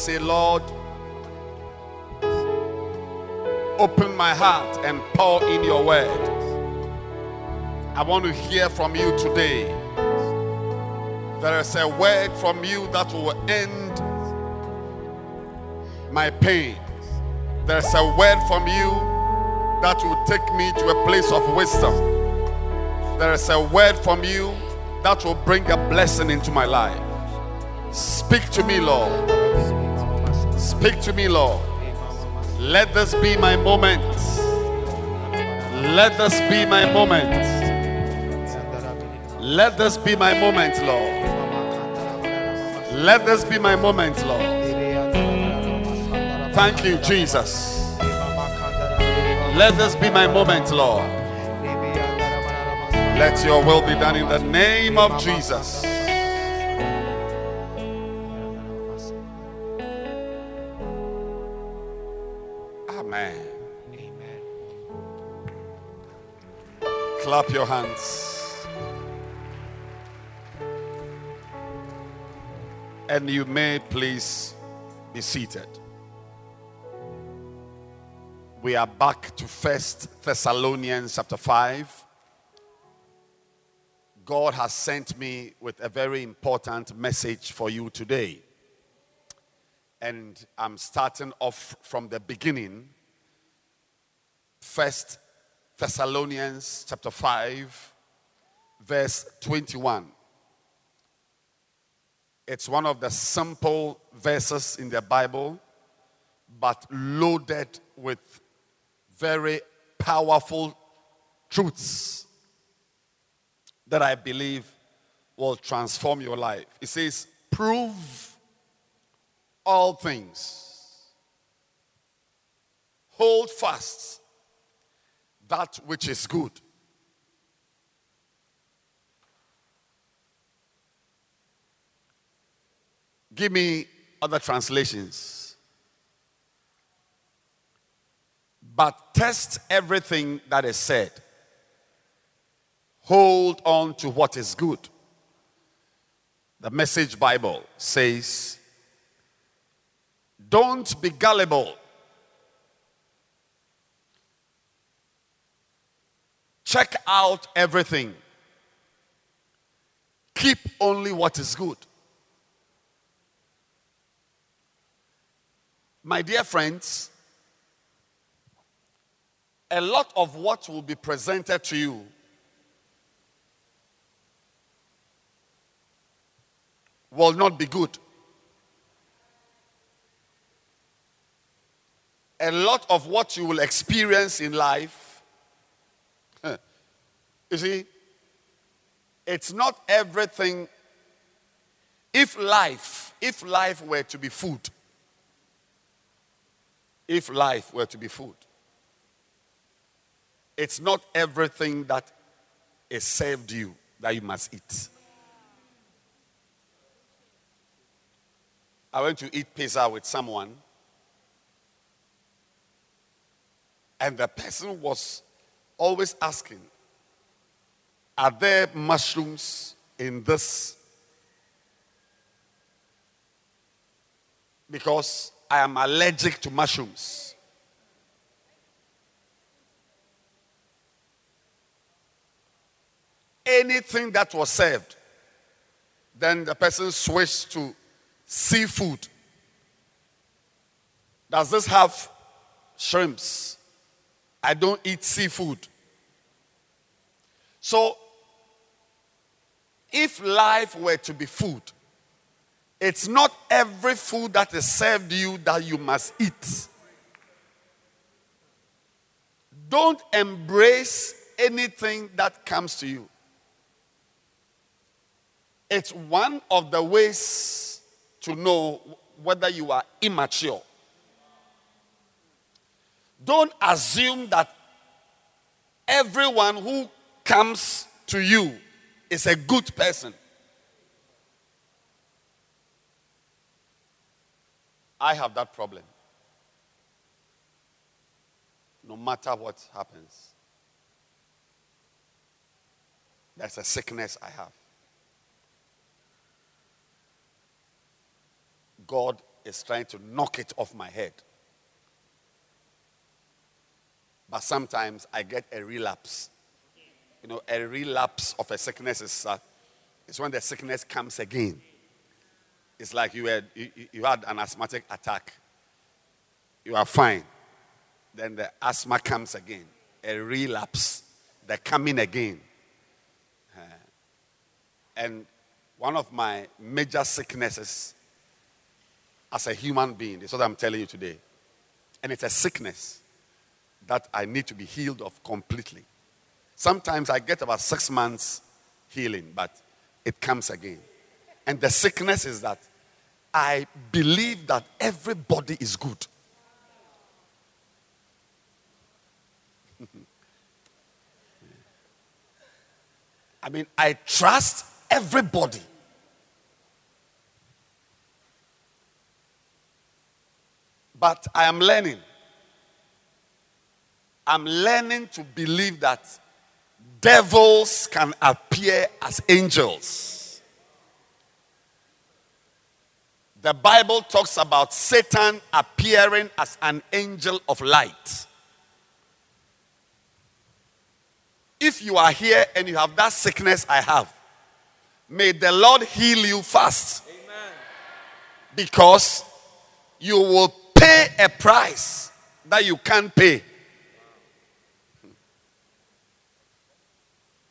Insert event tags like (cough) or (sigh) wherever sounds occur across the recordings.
Say, Lord, open my heart and pour in your word. I want to hear from you today. There is a word from you that will end my pain. There's a word from you that will take me to a place of wisdom. There is a word from you that will bring a blessing into my life. Speak to me, Lord. Speak to me, Lord. Let this be my moment. Let this be my moment. Let this be my moment, Lord. Let this be my moment, Lord. Thank you, Jesus. Let this be my moment, Lord. Let your will be done in the name of Jesus. Clap your hands. And you may please be seated. We are back to First Thessalonians chapter 5. God has sent me with a very important message for you today. And I'm starting off from the beginning. First Thessalonians chapter 5, verse 21. It's one of the simple verses in the Bible, but loaded with very powerful truths that I believe will transform your life. It says, Prove all things, hold fast that which is good. Give me other translations. But test everything that is said. Hold on to what is good. The Message Bible says, Don't be gullible. Check out everything. Keep only what is good. My dear friends, a lot of what will be presented to you will not be good. a lot of what you will experience in life, you see, it's not everything. If life, if life were to be food, if life were to be food, it's not everything that is served you that you must eat. I went to eat pizza with someone, and the person was always asking, Are there mushrooms in this? Because I am allergic to mushrooms. Anything that was served, then the person switched to seafood. Does this have shrimps? I don't eat seafood. So, if life were to be food, it's not every food that is served you that you must eat. Don't embrace anything that comes to you. It's one of the ways to know whether you are immature. Don't assume that everyone who comes to you is a good person. I have that problem. No matter what happens, there's a sickness I have. God is trying to knock it off my head. But sometimes I get a relapse. You know, a relapse of a sickness is, uh, when the sickness comes again. It's like you had, you, you had an asthmatic attack. You are fine. Then the asthma comes again. A relapse. They're coming again. Uh, and one of my major sicknesses as a human being is what I'm telling you today. And it's a sickness that I need to be healed of completely. Sometimes I get about six months healing, but it comes again. And the sickness is that I believe that everybody is good. (laughs) I mean, I trust everybody. But I am learning. I'm learning to believe that devils can appear as angels. The Bible talks about Satan appearing as an angel of light. If you are here and you have that sickness I have, may the Lord heal you fast. Amen. Because you will pay a price that you can't pay.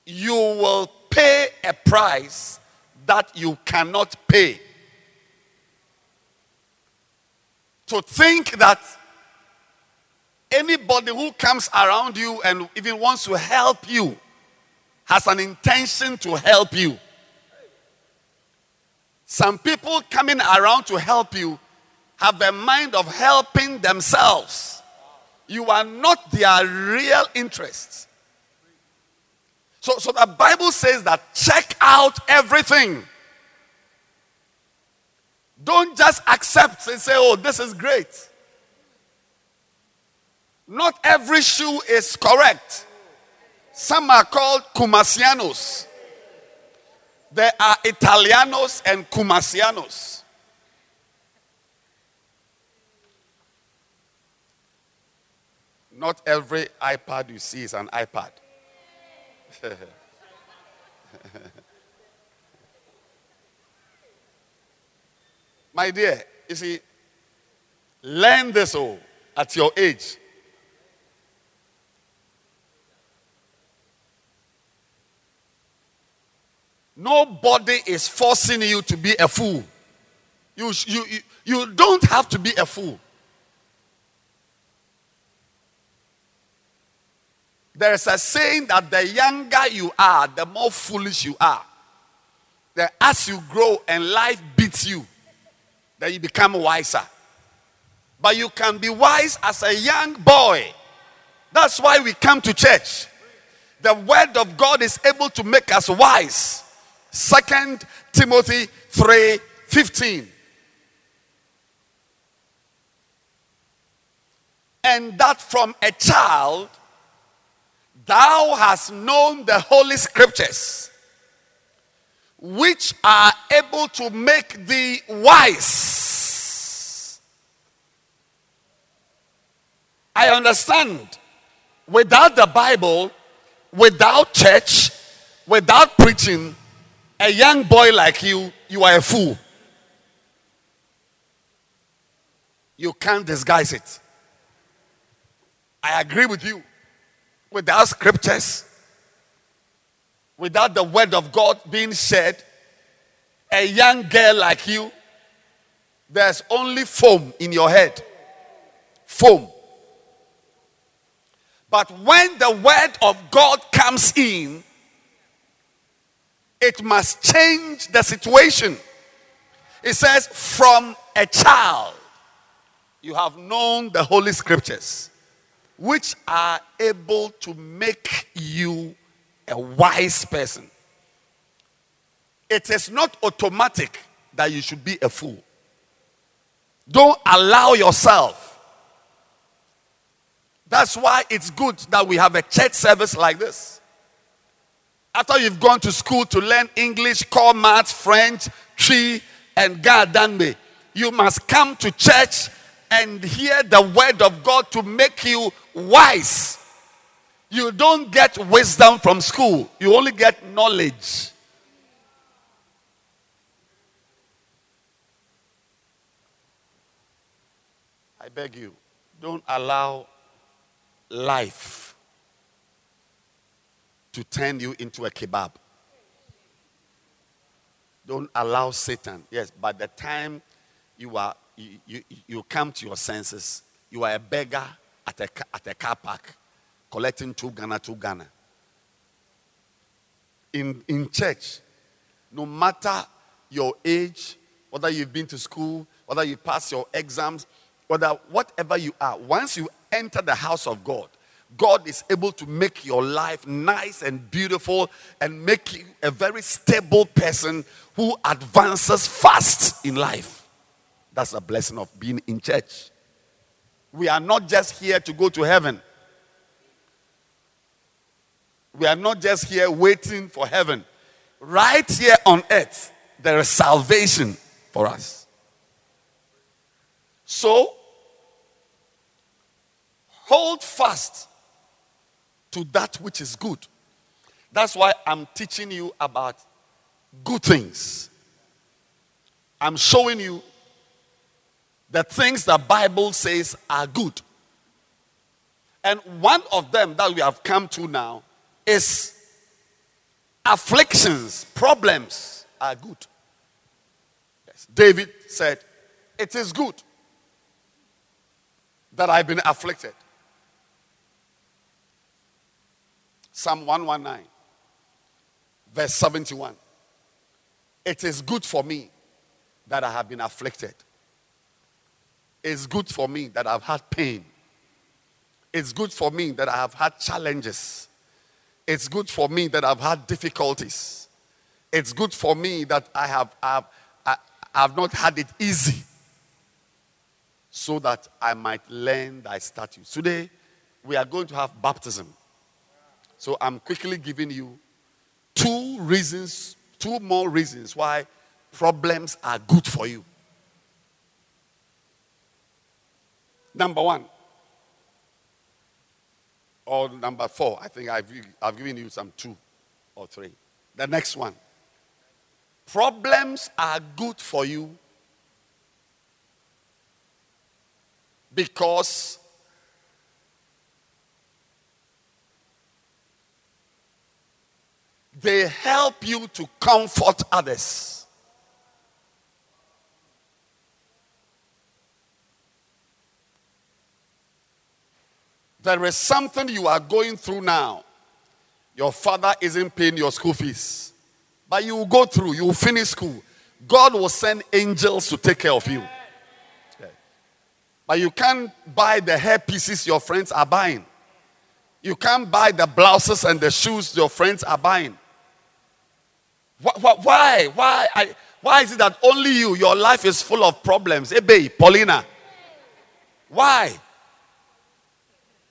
You will pay a price that you cannot pay. to think that anybody who comes around you and even wants to help you has an intention to help you. Some people coming around to help you have a mind of helping themselves. You are not their real interests. So, so the Bible says that check out everything. Don't just accept and say, oh, this is great. Not every shoe is correct. Some are called Kumasianos. There are Italianos and Kumasianos. Not every iPad you see is an iPad. (laughs) My dear, you see, learn this all at your age. Nobody is forcing you to be a fool. You, you, you, you don't have to be a fool. There's a saying that the younger you are, the more foolish you are. That as you grow and life beats you, then you become wiser. But you can be wise as a young boy. That's why we come to church. The word of God is able to make us wise. Second Timothy 3 15. And that from a child thou hast known the holy scriptures, which are able to make thee wise. I understand. Without the Bible, without church, without preaching, a young boy like you, you are a fool. You can't disguise it. I agree with you. Without scriptures, without the word of God being said, a young girl like you, there's only foam in your head. Foam. But when the word of God comes in, it must change the situation. It says, from a child, you have known the Holy Scriptures, which are able to make you a wise person. It is not automatic that you should be a fool. Don't allow yourself. That's why it's good that we have a church service like this. After you've gone to school to learn English, core maths, French, tree, and God you must come to church and hear the word of God to make you wise. You don't get wisdom from school, you only get knowledge. I beg you, don't allow life to turn you into a kebab. Don't allow Satan. Yes, by the time you are you, you, you come to your senses, you are a beggar at a, at a car park collecting two Ghana, two Ghana. In, in church, no matter your age, whether you've been to school, whether you pass your exams, whether whatever you are, once you enter the house of God, God is able to make your life nice and beautiful and make you a very stable person who advances fast in life. That's a blessing of being in church. We are not just here to go to heaven. We are not just here waiting for heaven. Right here on earth, there is salvation for us. So, hold fast to that which is good. That's why I'm teaching you about good things. I'm showing you the things the Bible says are good. And one of them that we have come to now is afflictions, problems are good. Yes. David said, It is good that I've been afflicted. Psalm 119, verse 71. It is good for me that I have been afflicted. It's good for me that I've had pain. It's good for me that I have had challenges. It's good for me that I've had difficulties. It's good for me that I have, I have, I have not had it easy so that I might learn thy statutes. Today, we are going to have baptism. So I'm quickly giving you two reasons, two more reasons why problems are good for you. Number one, or number four, I think I've, I've given you some two or three. The next one. Problems are good for you because they help you to comfort others. There is something you are going through now. Your father isn't paying your school fees, but you will go through, you will finish school. God will send angels to take care of you. But you can't buy the hair pieces your friends are buying. You can't buy the blouses and the shoes your friends are buying. Why? Why? I, why is it that only you, your life is full of problems? Eh, Ebe, Paulina. Why?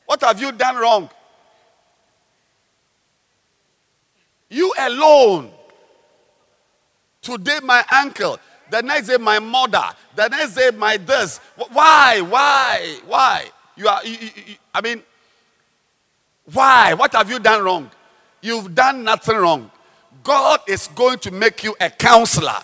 What have you done wrong? You alone. Today, my uncle. The next day, my mother. The next day, my this. Why? Why? Why? You are, you, you, I mean, why? What have you done wrong? You've done nothing wrong. God is going to make you a counselor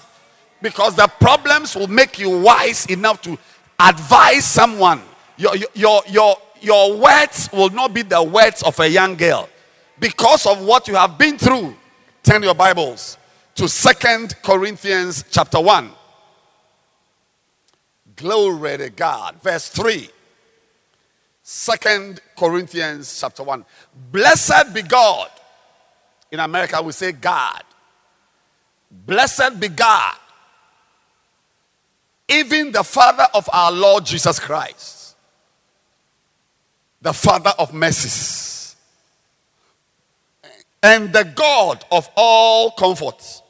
because the problems will make you wise enough to advise someone. Your, your, your, your words will not be the words of a young girl because of what you have been through. Turn your Bibles to Second Corinthians chapter 1. Glory to God. Verse 3. Second Corinthians chapter 1. Blessed be God. In America, we say God. Blessed be God. Even the Father of our Lord Jesus Christ. The Father of mercies. And the God of all comforts.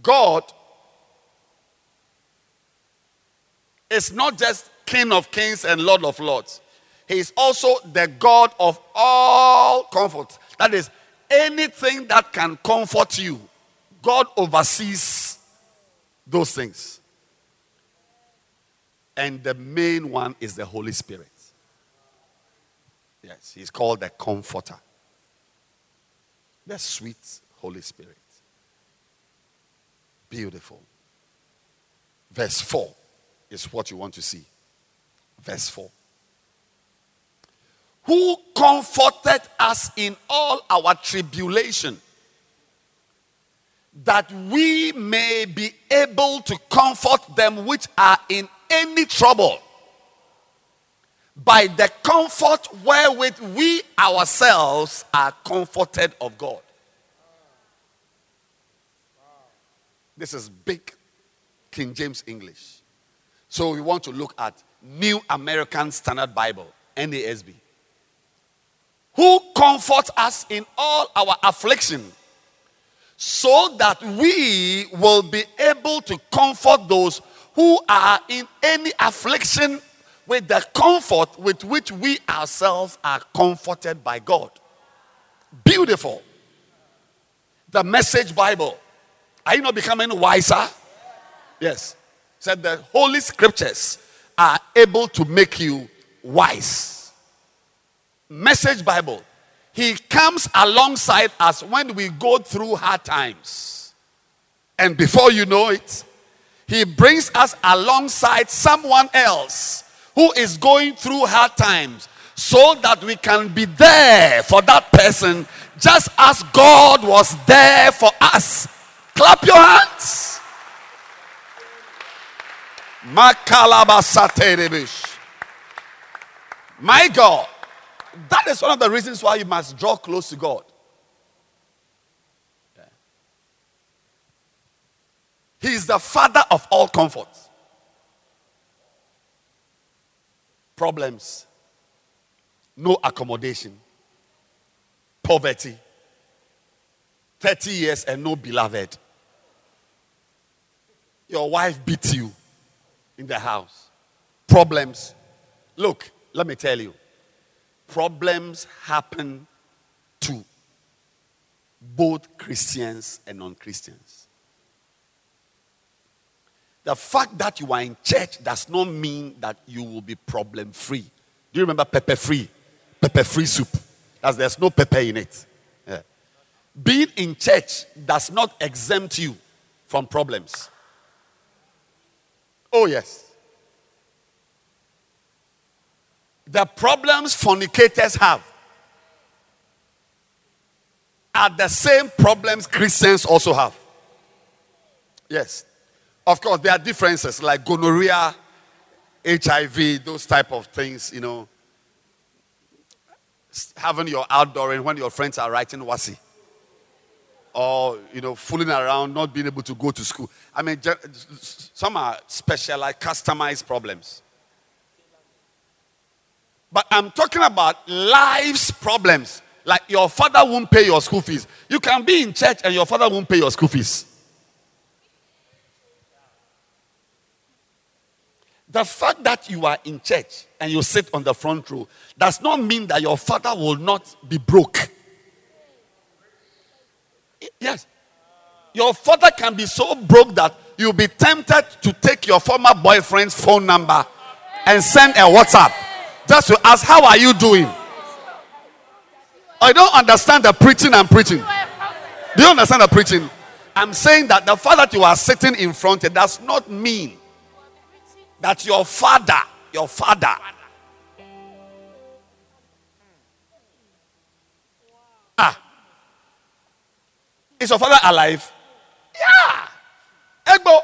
God is not just King of kings and Lord of lords. He is also the God of all comforts. That is, anything that can comfort you, God oversees those things. And the main one is the Holy Spirit. Yes, he's called the Comforter. The sweet Holy Spirit. Beautiful. Verse 4 is what you want to see. Verse 4. Who comforted us in all our tribulation, that we may be able to comfort them which are in any trouble by the comfort wherewith we ourselves are comforted of God. This is big King James English. So we want to look at New American Standard Bible, NASB. Who comforts us in all our affliction, so that we will be able to comfort those who are in any affliction with the comfort with which we ourselves are comforted by God. Beautiful. The Message Bible. Are you not becoming wiser? Yes. Said the Holy Scriptures are able to make you wise. Message Bible. He comes alongside us when we go through hard times. And before you know it, he brings us alongside someone else who is going through hard times so that we can be there for that person just as God was there for us. Clap your hands. My God. That is one of the reasons why you must draw close to God. He is the father of all comforts. Problems, no accommodation, poverty, 30 years and no beloved. Your wife beats you in the house. Problems. Look, let me tell you. Problems happen to both Christians and non Christians. The fact that you are in church does not mean that you will be problem free. Do you remember pepper free? Pepper free soup. As there's no pepper in it. Yeah. Being in church does not exempt you from problems. Oh, yes. The problems fornicators have are the same problems Christians also have. Yes. Of course, there are differences like gonorrhea, HIV, those type of things, you know. having your outdooring when your friends are writing WASSCE. Or, you know, fooling around, not being able to go to school. I mean, some are specialized, customized problems. But I'm talking about life's problems. Like your father won't pay your school fees. You can be in church and your father won't pay your school fees. The fact that you are in church and you sit on the front row does not mean that your father will not be broke. Yes. Your father can be so broke that you'll be tempted to take your former boyfriend's phone number and send a WhatsApp just to ask, How are you doing? I don't understand the preaching I'm preaching. Do you understand the preaching? I'm saying that the fact that you are sitting in front it does not mean that your father, your father, ah, is your father alive? Yeah, Egbo.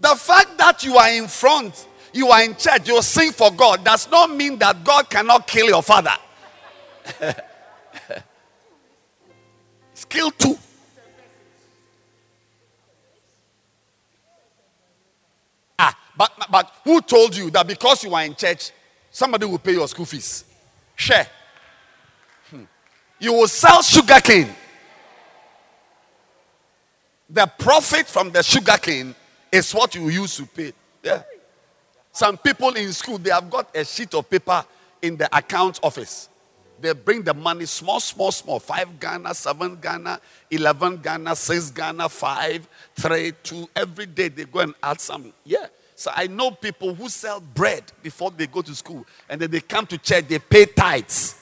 The fact that you are in front, you are in church, you sing for God, does not mean that God cannot kill your father. (laughs) Skill two. Ah, but, but who told you that because you are in church, somebody will pay your school fees? Share. Hmm. You will sell sugar cane. The profit from the sugar cane is what you use to pay. Yeah. Some people in school, they have got a sheet of paper in the account office. They bring the money small, small, small. Five Ghana, seven Ghana, 11 Ghana, six Ghana, five, three, two. Every day they go and add some. Yeah. So I know people who sell bread before they go to school and then they come to church, they pay tithes.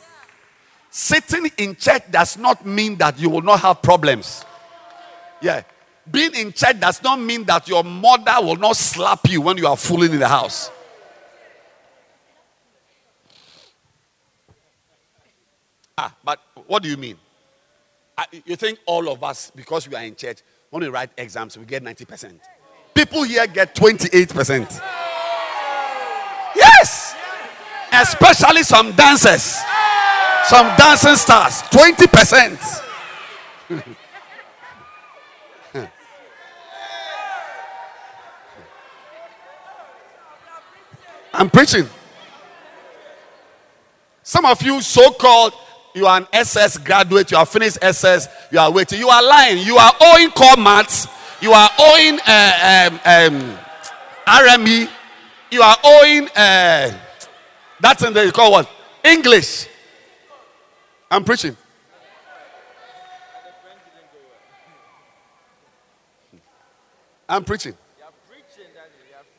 Sitting in church does not mean that you will not have problems. Yeah. Being in church does not mean that your mother will not slap you when you are fooling in the house. Ah, but what do you mean? Ah, You think all of us, because we are in church, when we write exams, we get 90%. People here get 28%. Yes! Especially some dancers, some dancing stars, 20%. (laughs) I'm preaching. Some of you, so called, you are an SS graduate, you have finished SS, you are waiting. You are lying. You are owing core maths, you are owing uh, um, um, RME, you are owing uh, that's in the you call what? English. I'm preaching. I'm preaching.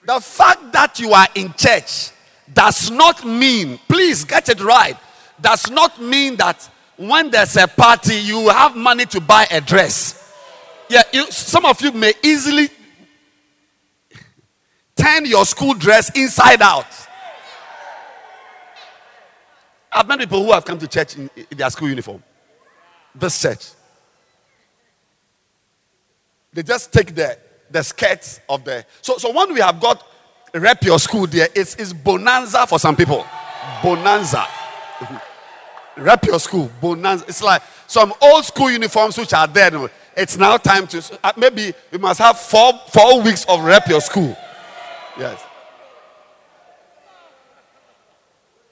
The fact that you are in church does not mean, please get it right, does not mean that when there's a party, you have money to buy a dress. Yeah, you, some of you may easily turn your school dress inside out. I've met people who have come to church in, in their school uniform. This church. They just take the, the skirts of the. So, so when we have got rep your school there, it's, it's bonanza for some people. Bonanza. (laughs) rep your school. Bonanza. It's like some old school uniforms which are there. It's now time to. uh, Maybe we must have four, four weeks of rep your school. Yes.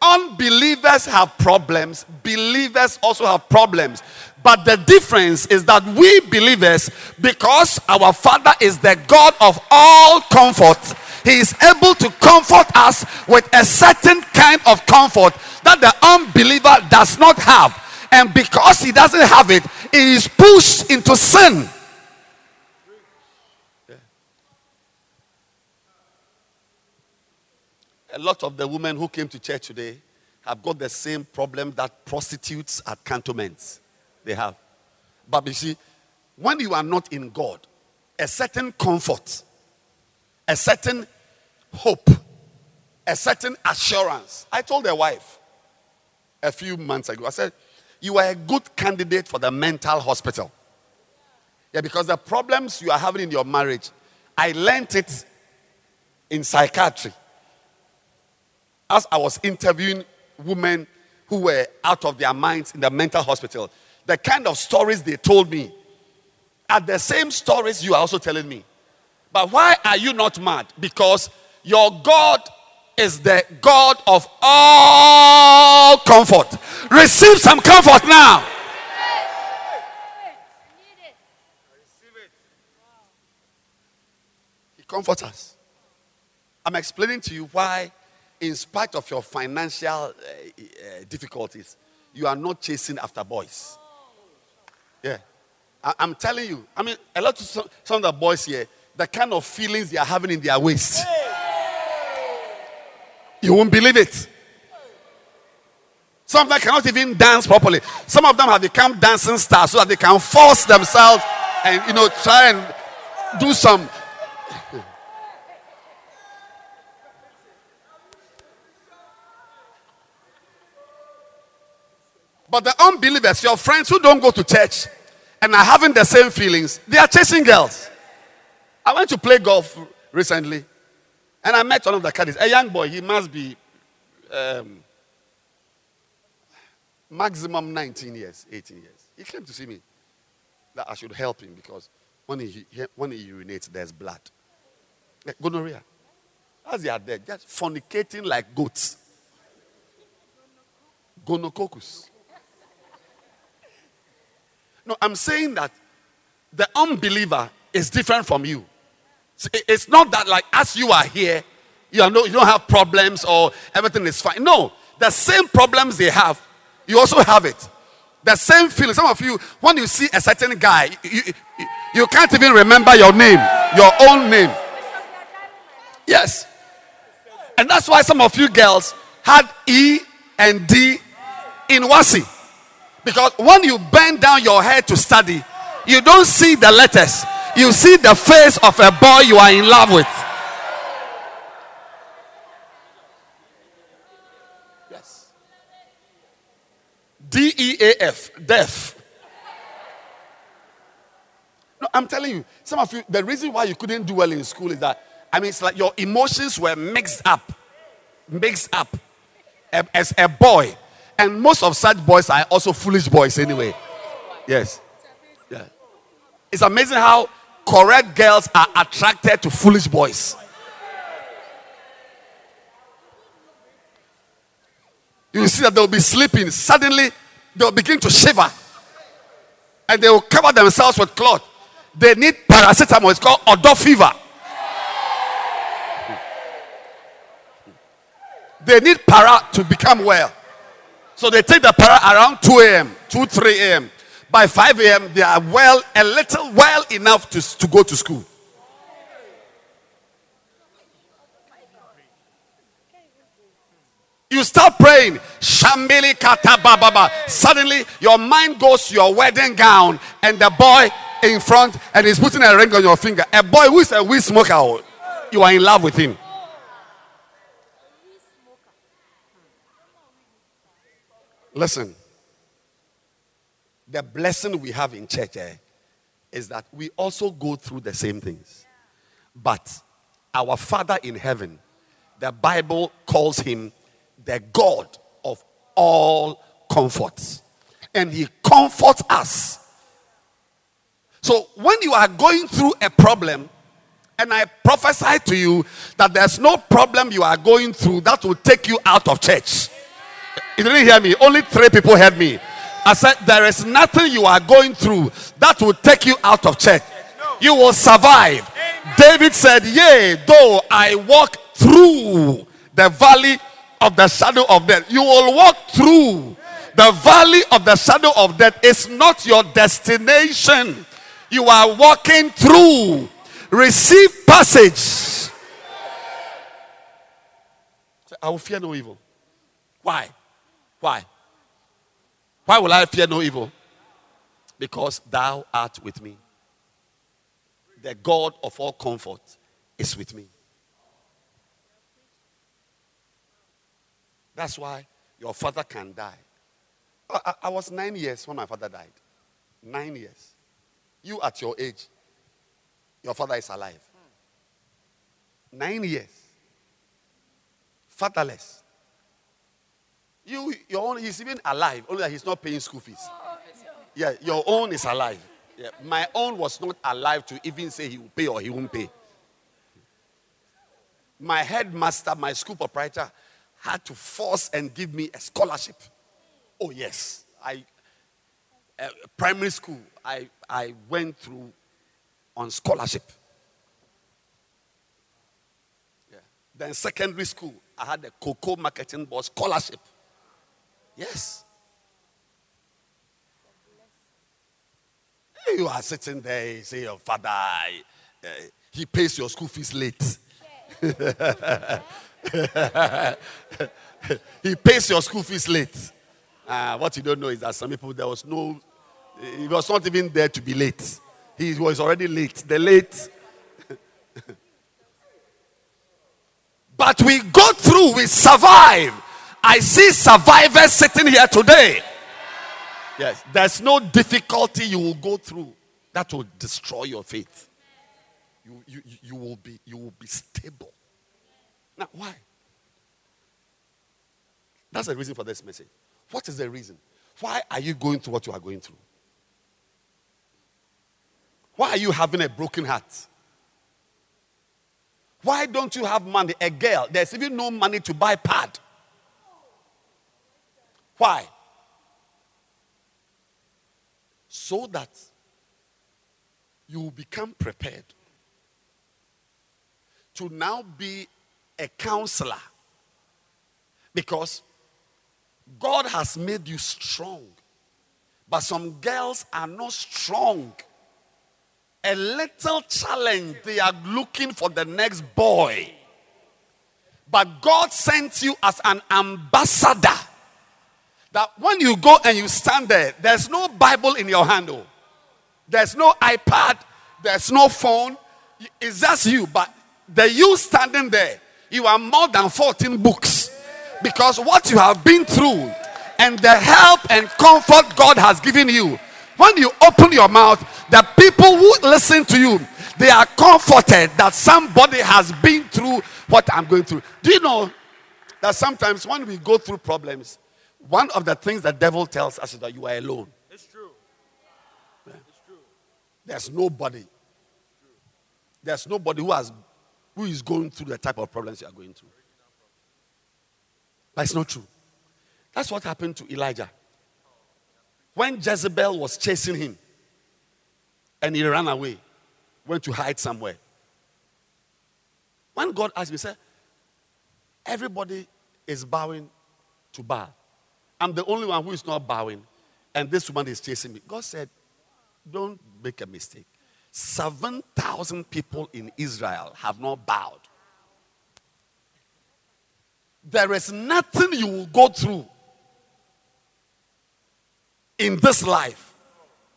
Unbelievers have problems, believers also have problems. But the difference is that we believers, because our Father is the God of all comfort, He is able to comfort us with a certain kind of comfort that the unbeliever does not have. And because he doesn't have it, he is pushed into sin. A lot of the women who came to church today have got the same problem that prostitutes at cantonments. They have. But you see, when you are not in God, a certain comfort, a certain hope, a certain assurance. I told the wife a few months ago, I said, You are a good candidate for the mental hospital. Yeah, because the problems you are having in your marriage, I learned it in psychiatry, as I was interviewing women who were out of their minds in the mental hospital, the kind of stories they told me are the same stories you are also telling me. But why are you not mad? Because your God is the God of all comfort. Receive some comfort now. He comforts us. I'm explaining to you why, in spite of your financial uh, uh, difficulties, you are not chasing after boys. Yeah. I, am telling you. I mean, a lot of some, some of the boys here, the kind of feelings they are having in their waist. You won't believe it. Some of them cannot even dance properly. Some of them have become dancing stars so that they can force themselves and you know try and do some. But the unbelievers, your friends who don't go to church and are having the same feelings, they are chasing girls. I went to play golf recently and I met one of the caddies, a young boy. He must be um, maximum 19 years, 18 years. He came to see me that I should help him because when he, when he urinates, there's blood. Like gonorrhea. As they are there, just fornicating like goats. Gonococcus. No, I'm saying that the unbeliever is different from you. It's not that like as you are here, you, are no, you don't have problems or everything is fine. No, the same problems they have, you also have it. The same feeling. Some of you, when you see a certain guy, you, you, you can't even remember your name, your own name. Yes. And that's why some of you girls had E and D in WASSCE. Because when you bend down your head to study, you don't see the letters you see the face of a boy you are in love with. Yes. D E A F, deaf. No, I'm telling you, some of you, the reason why you couldn't do well in school is that, I mean, it's like your emotions were mixed up. Mixed up um, as a boy. And most of such boys are also foolish boys anyway. Yes. Yeah. It's amazing how correct girls are attracted to foolish boys. You see that they'll be sleeping. Suddenly, they'll begin to shiver. And they will cover themselves with cloth. They need paracetamol. It's called odor fever. They need para to become well. So they take the para around 2 a.m., 2, 3 a.m by 5 a.m., they are well, a little well enough to, to go to school. You start praying, Shambili Kata Baba. Suddenly, your mind goes to your wedding gown and the boy in front and he's putting a ring on your finger. A boy who is a weed smoker, you are in love with him. Listen the blessing we have in church eh, is that we also go through the same things. But our Father in heaven, the Bible calls him the God of all comforts. And he comforts us. So when you are going through a problem, and I prophesy to you that there's no problem you are going through that will take you out of church. You didn't hear me. Only three people heard me. I said, There is nothing you are going through that will take you out of church. You will survive. David said, Yea, though I walk through the valley of the shadow of death, you will walk through the valley of the shadow of death. It's not your destination. You are walking through. Receive passage. I will fear no evil. Why? Why? Why will I fear no evil? Because thou art with me. The God of all comfort is with me. That's why your father can die. Oh, I, I, was nine years when my father died. Nine years. You at your age, your father is alive. Nine years. Fatherless. You, your own, he's even alive, only that he's not paying school fees. Yeah, your own is alive. Yeah, my own was not alive to even say he will pay or he won't pay. My headmaster, my school proprietor, had to force and give me a scholarship. Oh yes, I uh, primary school I I went through on scholarship. Yeah. Then secondary school I had a cocoa marketing board scholarship. Yes. You are sitting there, you say your father, uh, he pays your school fees late. (laughs) he pays your school fees late. Uh, what you don't know is that some people, there was no, he was not even there to be late. He was already late. The late. (laughs) but we go through, we survive. I see survivors sitting here today. Yes, there's no difficulty you will go through that will destroy your faith. You, you, you, will, be, you will be stable. Now, why? That's the reason for this message. What is the reason? Why are you going through what you are going through? Why are you having a broken heart? Why don't you have money? A girl, there's even no money to buy pad. Why? So that you will become prepared to now be a counselor. Because God has made you strong. But some girls are not strong. A little challenge, they are looking for the next boy. But God sent you as an ambassador that when you go and you stand there, there's no Bible in your hand. Oh. There's no iPad, there's no phone. It's just you. But the you standing there, you are more than 14 books. Because what you have been through and the help and comfort God has given you, when you open your mouth, the people who listen to you, they are comforted that somebody has been through what I'm going through. Do you know that sometimes when we go through problems, one of the things the devil tells us is that you are alone. It's true. Yeah. It's true. There's nobody. There's nobody who has who is going through the type of problems you are going through. But it's not true. That's what happened to Elijah. When Jezebel was chasing him and he ran away, went to hide somewhere. When God asked me, said, Everybody is bowing to Baal. I'm the only one who is not bowing, and this woman is chasing me. God said, Don't make a mistake. 7,000 people in Israel have not bowed. There is nothing you will go through in this life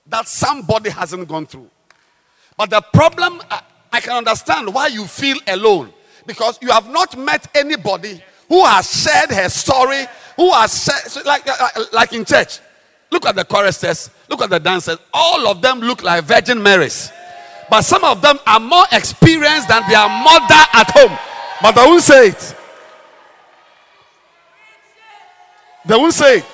that somebody hasn't gone through. But the problem, I can understand why you feel alone because you have not met anybody who has shared her story who are like, like, like in church. Look at the choristers, look at the dancers. All of them look like Virgin Marys. But some of them are more experienced than their mother at home. But they won't say it. They won't say it.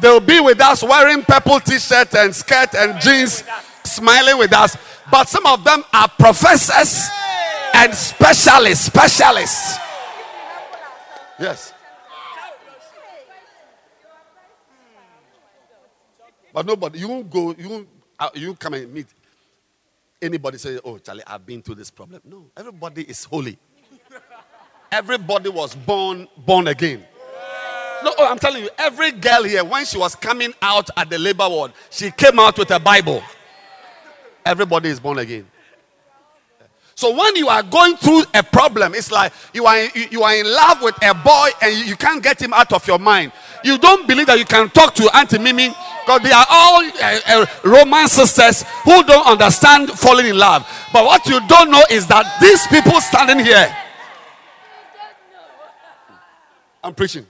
They'll be with us wearing purple t shirt and skirt and jeans, smiling with us. But some of them are professors and specialists. Specialists. Yes. But nobody, you won't go, you won't, uh, you come and meet anybody say, Oh, Charlie, I've been through this problem. No, everybody is holy. Everybody was born, born again. No, oh, I'm telling you, every girl here, when she was coming out at the labor ward, she came out with a Bible. Everybody is born again. So when you are going through a problem, it's like you are you are in love with a boy and you, can't get him out of your mind. You don't believe that you can talk to Auntie Mimi because they are all uh, uh, Roman sisters who don't understand falling in love. But what you don't know is that these people standing here. I'm preaching.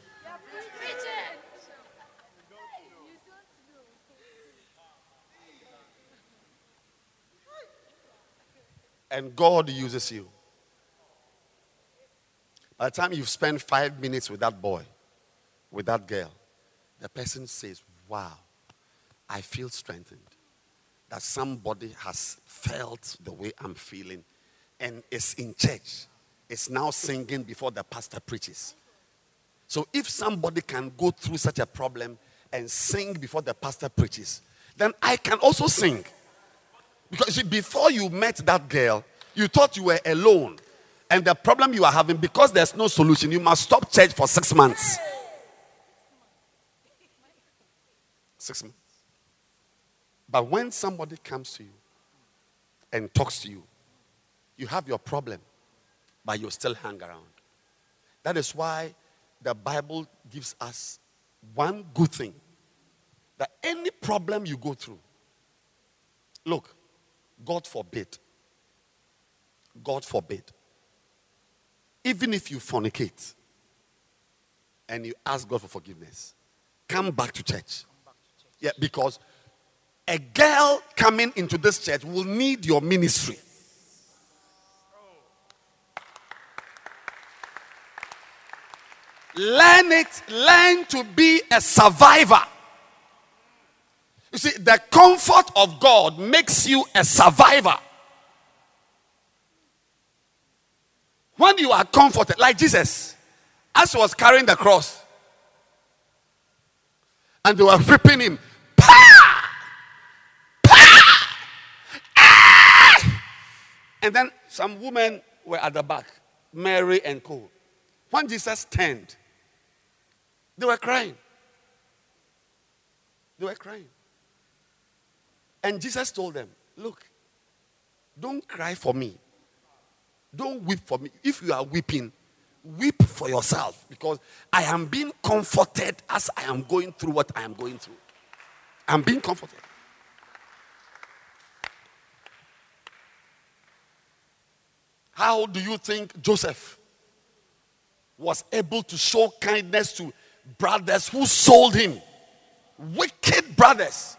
And God uses you. By the time you've spent five minutes with that boy, with that girl, the person says, Wow, I feel strengthened. That somebody has felt the way I'm feeling and is in church, is now singing before the pastor preaches. So if somebody can go through such a problem and sing before the pastor preaches, then I can also sing. Because see, before you met that girl, you thought you were alone. And the problem you are having, because there's no solution, you must stop church for six months. Six months. But when somebody comes to you and talks to you, you have your problem, but you still hang around. That is why the Bible gives us one good thing that any problem you go through, look, God forbid, God forbid, even if you fornicate and you ask God for forgiveness, come back to church. Yeah, because a girl coming into this church will need your ministry. Learn it, learn to be a survivor. You see, the comfort of God makes you a survivor. When you are comforted, like Jesus, as he was carrying the cross, and they were whipping him, pa, pa, ah! and then some women were at the back, Mary and Co. When Jesus turned, they were crying. They were crying. And Jesus told them, Look, don't cry for me. Don't weep for me. If you are weeping, weep for yourself because I am being comforted as I am going through what I am going through. I'm being comforted. How do you think Joseph was able to show kindness to brothers who sold him? Wicked brothers.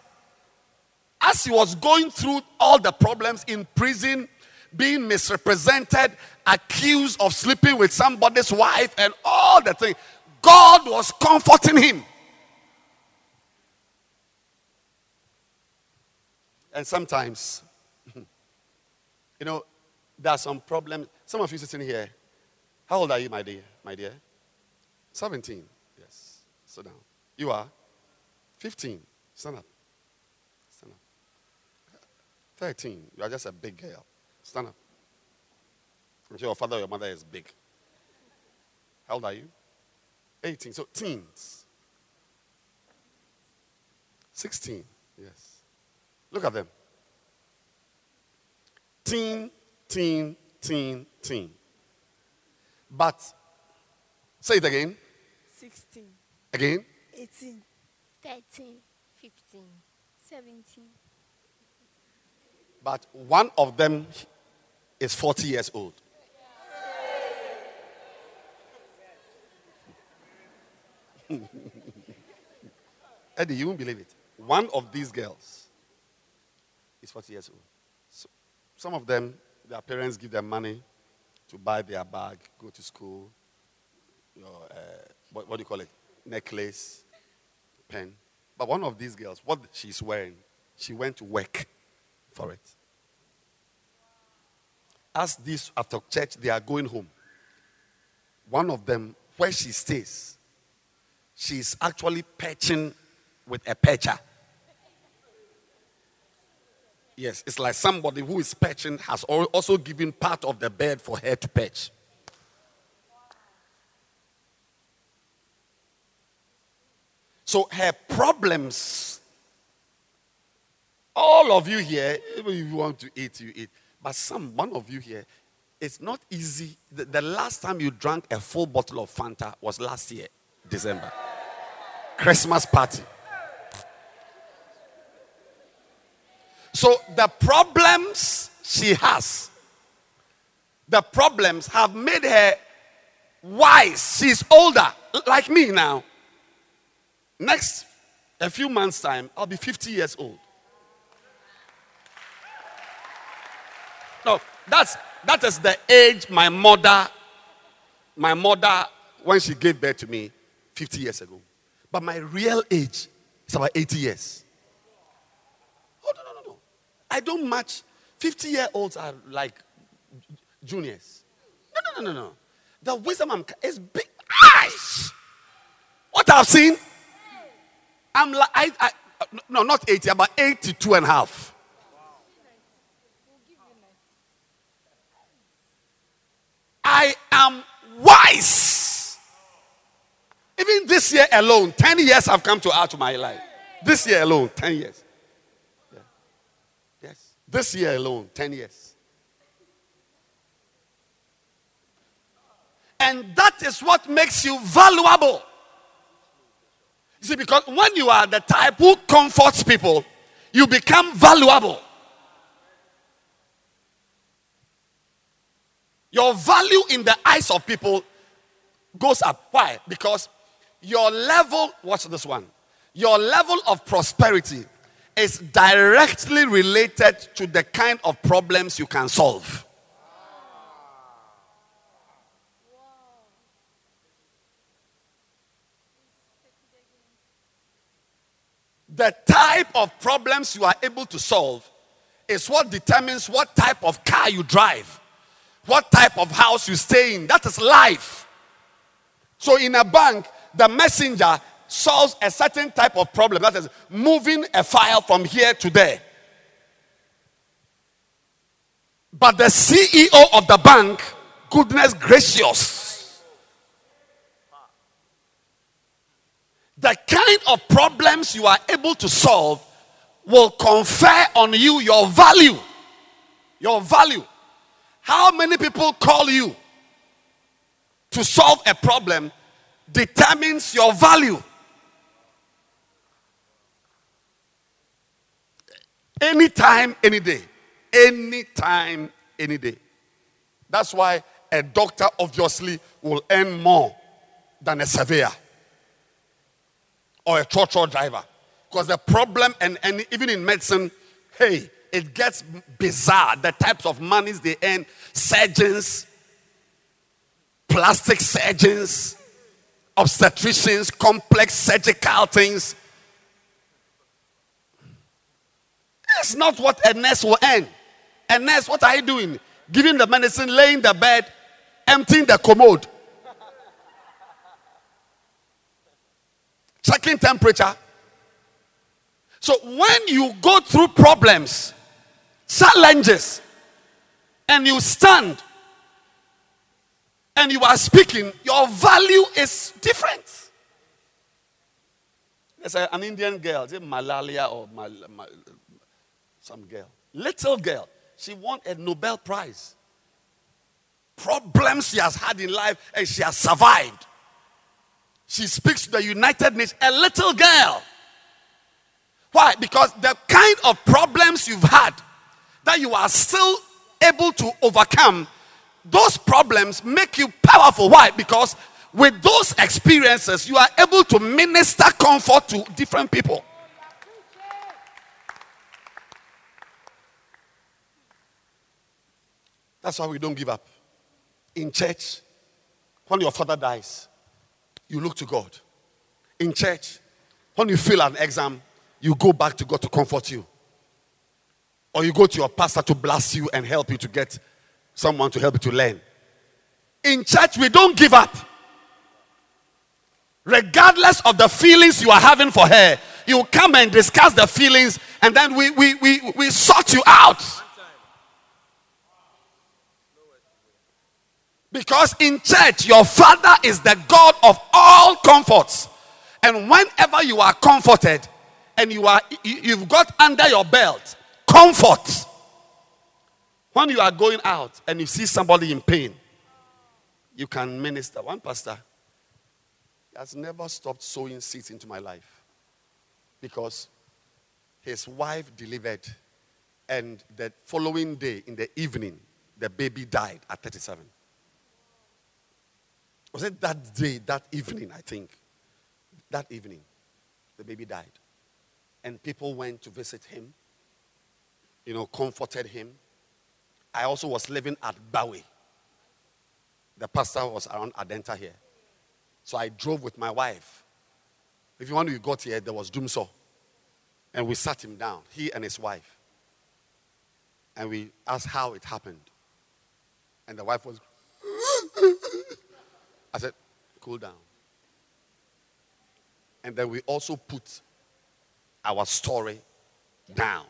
As he was going through all the problems in prison, being misrepresented, accused of sleeping with somebody's wife, and all the things, God was comforting him. And sometimes, (laughs) you know, there are some problems. Some of you sitting here, how old are you, my dear? My dear? 17. Yes. Sit down. You are? 15. Stand up. Stand up. 13. You are just a big girl. Stand up. I'm sure your father or your mother is big. How old are you? 18. So teens. 16. Yes. Look at them. Teen, teen, teen, teen. But say it again. 16, Again. 18, 13, 15. 17. But one of them is 40 years old. (laughs) Eddie, you won't believe it. One of these girls is 40 years old. So, some of them, their parents give them money to buy their bag, go to school, your, uh, what, what do you call it? Necklace, pen. But one of these girls, what she's wearing, she went to work for it. As this after church, they are going home. One of them, where she stays, she's actually perching with a percher. Yes, it's like somebody who is perching has also given part of the bed for her to perch. So her problems, all of you here, if you want to eat, you eat. But some, one of you here, it's not easy. The, the last time you drank a full bottle of Fanta was last year, December. Christmas party. So the problems she has, the problems have made her wise. She's older, like me now. Next, a few months' time, I'll be 50 years old. No, that's that is the age my mother my mother when she gave birth to me 50 years ago. But my real age is about 80 years. Oh, no, no, no, no. I don't match. 50 year olds are like juniors. No, no, no, no, no. The wisdom I'm, is big. Eyes. What I've seen, I'm like, I, I, no, not 80, about 82 and a half. I am wise. Even this year alone, 10 years have come to add to my life. This year alone, 10 years. Yeah. Yes. This year alone, 10 years. And that is what makes you valuable. You see, because when you are the type who comforts people, you become valuable. Your value in the eyes of people goes up. Why? Because your level, watch this one, your level of prosperity is directly related to the kind of problems you can solve. The type of problems you are able to solve is what determines what type of car you drive, what type of house you stay in. That is life. So, in a bank, the messenger solves a certain type of problem that is moving a file from here to there. But the CEO of the bank, goodness gracious, the kind of problems you are able to solve will confer on you your value. Your value. How many people call you to solve a problem determines your value. Anytime, any day. Anytime, any day. That's why a doctor obviously will earn more than a surveyor or a trotro driver. Because the problem, and, and even in medicine, hey, it gets bizarre. The types of monies they earn, surgeons, plastic surgeons, obstetricians, complex surgical things. It's not what a nurse will earn. A nurse, what are you doing? Giving the medicine, laying the bed, emptying the commode, checking temperature. So when you go through problems, challenges, and you stand and you are speaking, your value is different. There's an Indian girl, is it Malalia or Mal, Mal, some girl, little girl. She won a Nobel Prize. Problems she has had in life and she has survived. She speaks to the United Nations, a little girl. Why? Because the kind of problems you've had that you are still able to overcome those problems make you powerful. Why? Because with those experiences, you are able to minister comfort to different people. That's why we don't give up. In church, when your father dies, you look to God. In church, when you fail an exam, you go back to God to comfort you. Or you go to your pastor to bless you and help you to get someone to help you to learn. In church, we don't give up. Regardless of the feelings you are having for her, you come and discuss the feelings and then we, we, we, we sort you out. Because in church, your father is the God of all comforts. And whenever you are comforted and you are you've got under your belt comfort when you are going out and you see somebody in pain, you can minister. One pastor has never stopped sowing seeds into my life because his wife delivered, and the following day in the evening, the baby died at 37. Was it that day, that evening, I think? That evening, the baby died. And people went to visit him, you know, comforted him, I also was living at Bowie. The pastor was around Adenta here. So I drove with my wife. If you want to got here, there was dumsor. And we sat him down, he and his wife. And we asked how it happened. And the wife was, (laughs) I said, cool down. And then we also put our story down.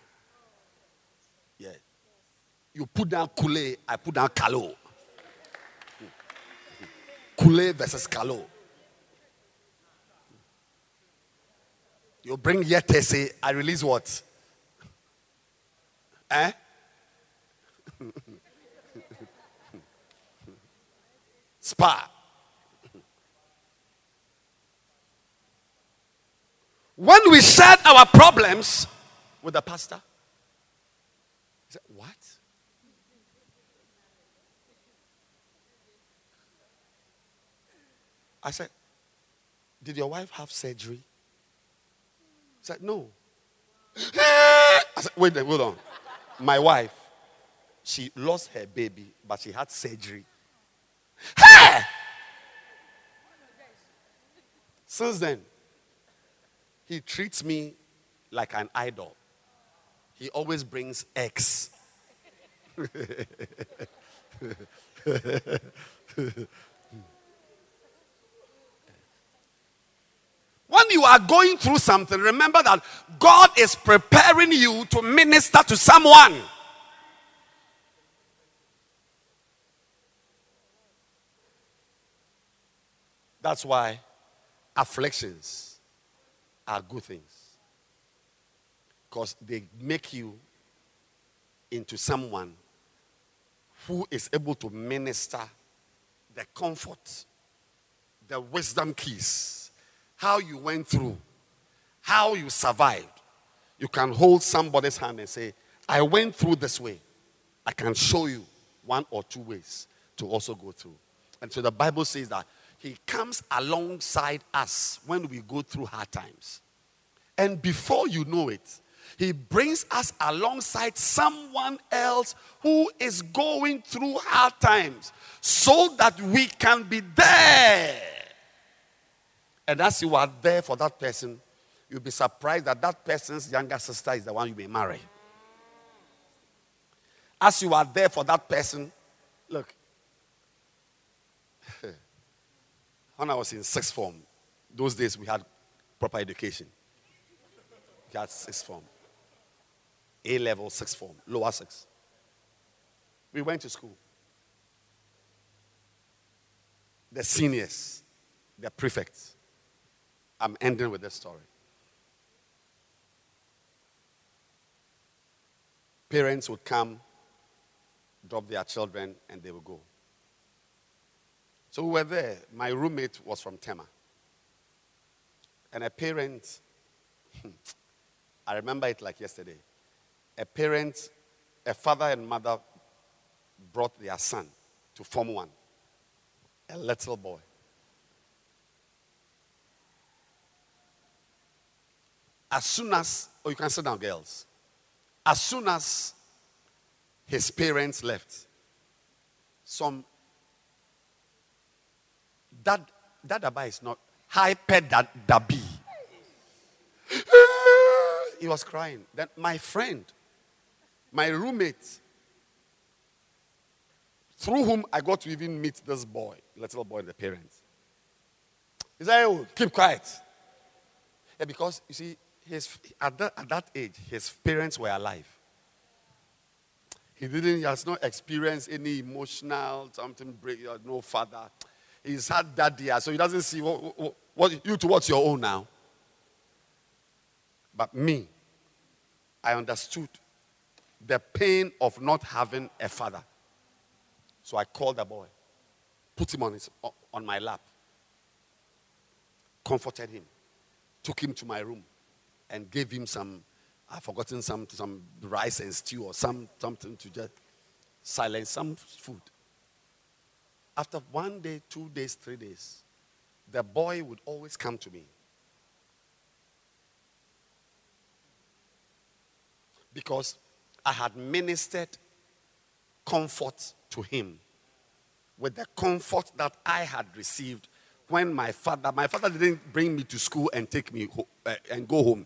Yeah. You put down Kule, I put down Kalo. Kule versus Kalo. You bring Yetese, I release what? Eh? (laughs) Spa. When we shared our problems with the pastor, he said, What? I said, Did your wife have surgery? He said, No. I said, Wait, hold on. My wife, she lost her baby, but she had surgery. Since then, he treats me like an idol. He always brings X. when you are going through something, remember that God is preparing you to minister to someone. That's why afflictions are good things. Because they make you into someone who is able to minister the comfort, the wisdom keys, how you went through, how you survived. You can hold somebody's hand and say, I went through this way. I can show you one or two ways to also go through. And so the Bible says that He comes alongside us when we go through hard times. And before you know it, He brings us alongside someone else who is going through hard times so that we can be there. And as you are there for that person, you'll be surprised that that person's younger sister is the one you may marry. As you are there for that person, look, (laughs) when I was in sixth form, those days we had proper education. We had sixth form, A level, sixth form, lower six. We went to school. The seniors, the prefects. I'm ending with this story. Parents would come, drop their children, and they would go. So we were there. My roommate was from Tema. And a parent, (laughs) I remember it like yesterday. A parent, a father and mother brought their son to Form 1, a little boy. As soon as, oh, you can sit down, girls. As soon as his parents left, some that that Daba is not hyper that Dabi. (laughs) he was crying. Then my friend, my roommate, through whom I got to even meet this boy, little boy, the parents. He said, oh, keep quiet. Yeah, because you see, his, at, that, at that age, his parents were alive. He didn't, he has not experienced any emotional something break, no father. He's had that year, so he doesn't see what, what, what you to what's your own now. But me, I understood the pain of not having a father. So I called the boy, put him on, his, on my lap, comforted him, took him to my room, and gave him some, I've forgotten some, some rice and stew or some, something to just silence some food. After one day, two days, three days, the boy would always come to me. Because I had ministered comfort to him with the comfort that I had received when my father, my father didn't bring me to school and take me ho- uh, and go home.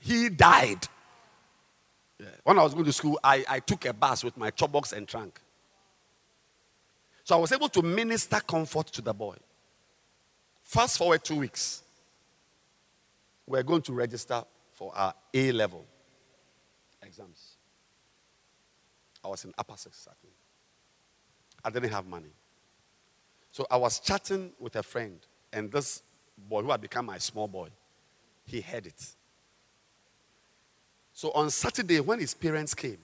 He died. Yeah. When I was going to school, I, I took a bus with my chopbox and trunk. So I was able to minister comfort to the boy. Fast forward two weeks. We're going to register for our A level exams. I was in upper six, I think. I didn't have money. So I was chatting with a friend, and this boy who had become my small boy, he heard it. So on Saturday, when his parents came,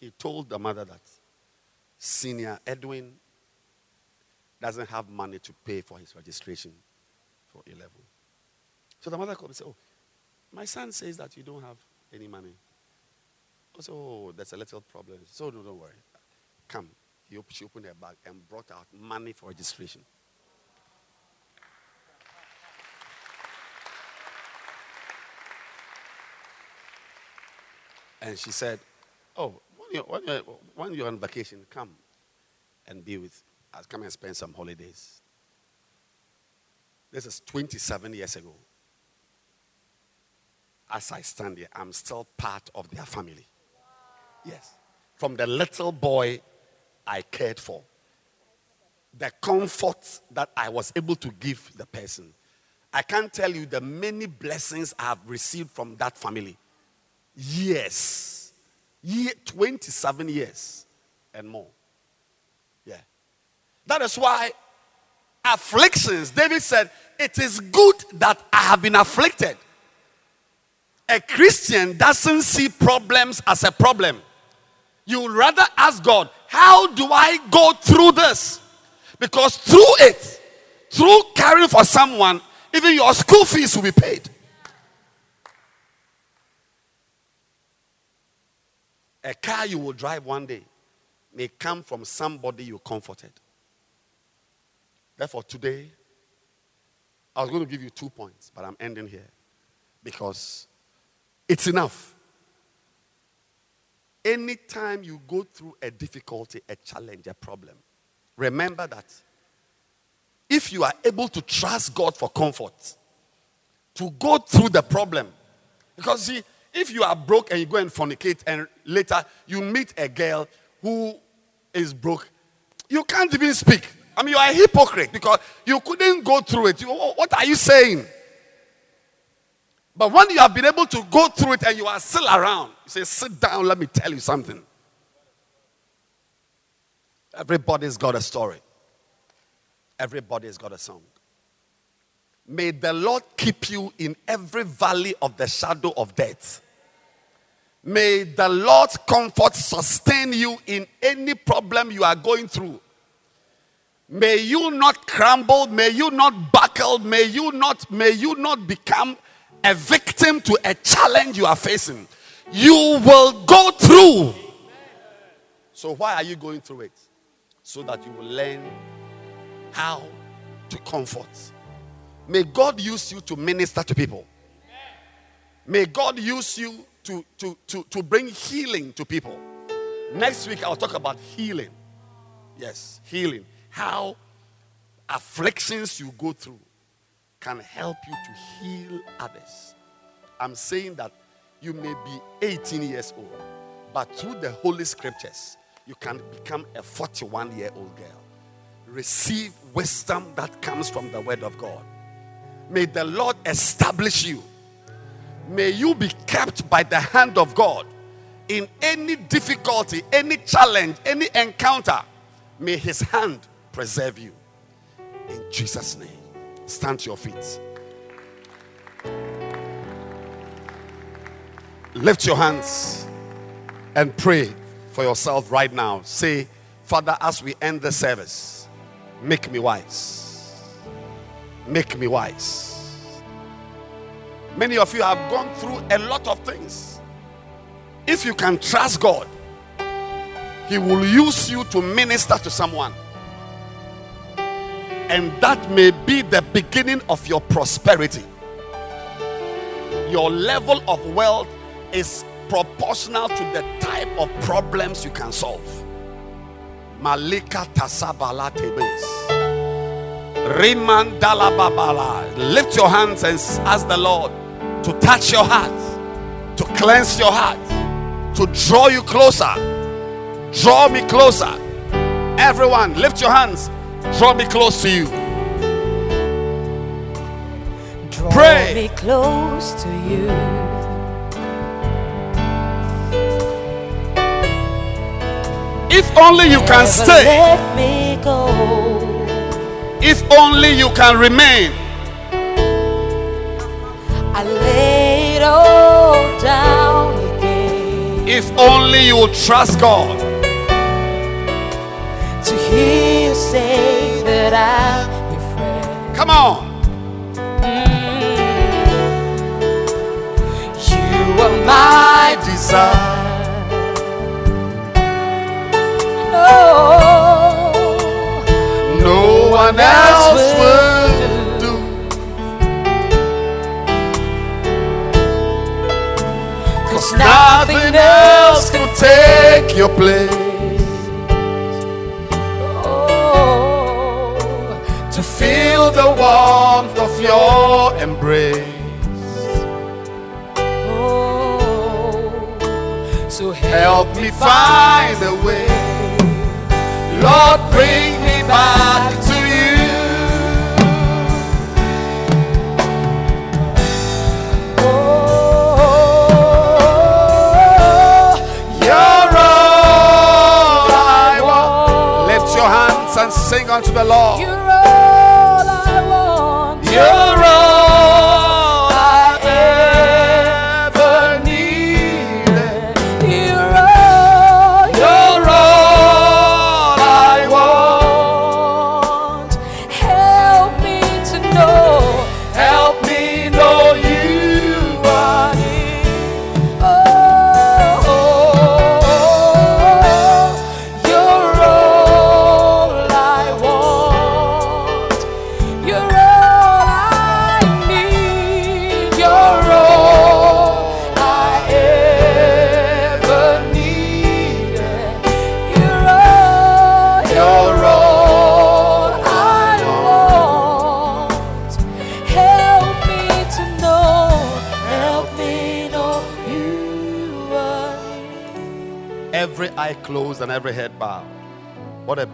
he told the mother that senior Edwin doesn't have money to pay for his registration for A level. So the mother called and said, Oh, my son says that you don't have any money. I said, Oh, there's a little problem. So, no, don't worry. Come. He she opened her bag and brought out money for registration. And she said, Oh, when you're, when you're, when you're on vacation, come and be with us. Come and spend some holidays. This is 27 years ago. As I stand here, I'm still part of their family. Yes. From the little boy I cared for, the comfort that I was able to give the person. I can't tell you the many blessings I have received from that family. Years. Year, 27 years and more. Yeah. That is why afflictions, David said, it is good that I have been afflicted. A Christian doesn't see problems as a problem. You rather ask God, How do I go through this? Because through it, through caring for someone, even your school fees will be paid. A car you will drive one day may come from somebody you comforted. Therefore, today, I was going to give you two points, but I'm ending here because it's enough. Anytime you go through a difficulty, a challenge, a problem, remember that if you are able to trust God for comfort, to go through the problem, because see, if you are broke and you go and fornicate, and later you meet a girl who is broke, you can't even speak. I mean, you are a hypocrite because you couldn't go through it. You, what are you saying? But when you have been able to go through it and you are still around, you say, Sit down, let me tell you something. Everybody's got a story, everybody's got a song. May the Lord keep you in every valley of the shadow of death. May the Lord's comfort sustain you in any problem you are going through. May you not crumble, may you not buckle, may you not may you not become a victim to a challenge you are facing. You will go through. So why are you going through it? So that you will learn how to comfort. May God use you to minister to people. May God use you to, to, to, to bring healing to people. Next week, I'll talk about healing. Yes, healing. How afflictions you go through can help you to heal others. I'm saying that you may be 18 years old, but through the Holy Scriptures, you can become a 41 year old girl. Receive wisdom that comes from the Word of God. May the Lord establish you. May you be kept by the hand of God in any difficulty, any challenge, any encounter. May His hand preserve you. In Jesus' name. Stand to your feet. Lift your hands and pray for yourself right now. Say, Father, as we end the service, make me wise. Make me wise. Many of you have gone through a lot of things. If you can trust God, He will use you to minister to someone. And that may be the beginning of your prosperity. Your level of wealth is proportional to the type of problems you can solve. Malika tasabala tebes. Rimandala babala. Lift your hands and ask the Lord to touch your heart, to cleanse your heart, to draw you closer. Draw me closer. Everyone, lift your hands. Draw me close to you. Draw Pray. me close to you. If only you can Never stay, Let me go. if only you can remain. I lay it all down again If only you will trust God. to hear say that I'm your friend. Come on. You are my desire. Oh, No one else will do. cause Nothing else could take your place. The warmth of your embrace. oh. So Help me find a way. Lord, bring me back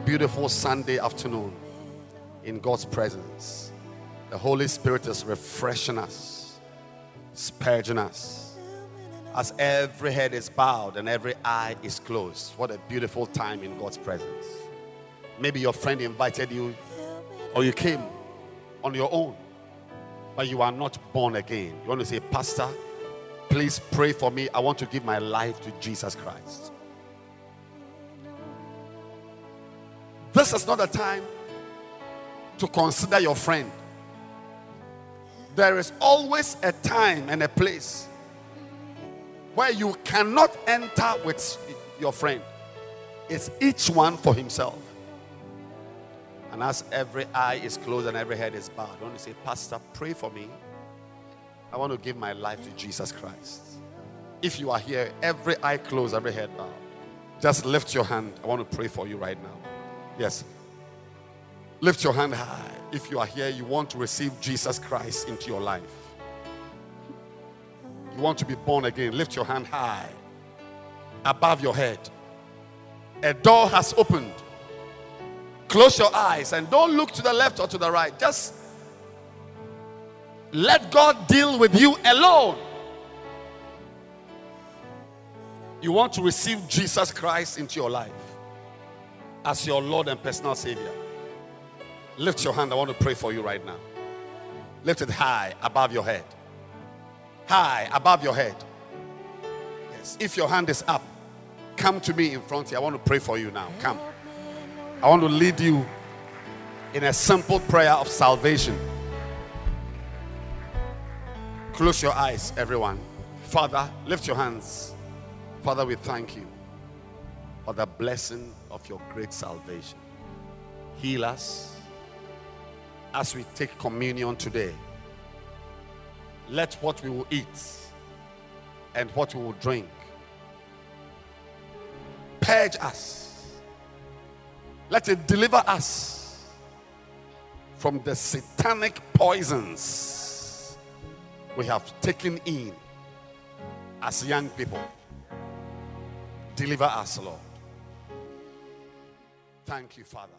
beautiful Sunday afternoon in God's presence. The Holy Spirit is refreshing us, spurging us. As every head is bowed and every eye is closed. What a beautiful time in God's presence. Maybe your friend invited you or you came on your own, but you are not born again. You want to say, Pastor, please pray for me. I want to give my life to Jesus Christ. This is not a time to consider your friend. There is always a time and a place where you cannot enter with your friend. It's each one for himself. And as every eye is closed and every head is bowed, I want to say, Pastor, pray for me. I want to give my life to Jesus Christ. If you are here, every eye closed, every head bowed, just lift your hand. I want to pray for you right now. Yes. Lift your hand high. If you are here, you want to receive Jesus Christ into your life. You want to be born again. Lift your hand high above your head. A door has opened. Close your eyes and don't look to the left or to the right. Just let God deal with you alone. You want to receive Jesus Christ into your life as your Lord and personal Savior. Lift your hand. I want to pray for you right now. Lift it high above your head. High above your head. Yes. If your hand is up, come to me in front here. I want to pray for you now. Come. I want to lead you in a simple prayer of salvation. Close your eyes, everyone. Father, lift your hands. Father, we thank you for the blessing of your great salvation. Heal us as we take communion today. Let what we will eat and what we will drink purge us Let it deliver us from the satanic poisons we have taken in as young people. Deliver us, Lord. Thank you, Father.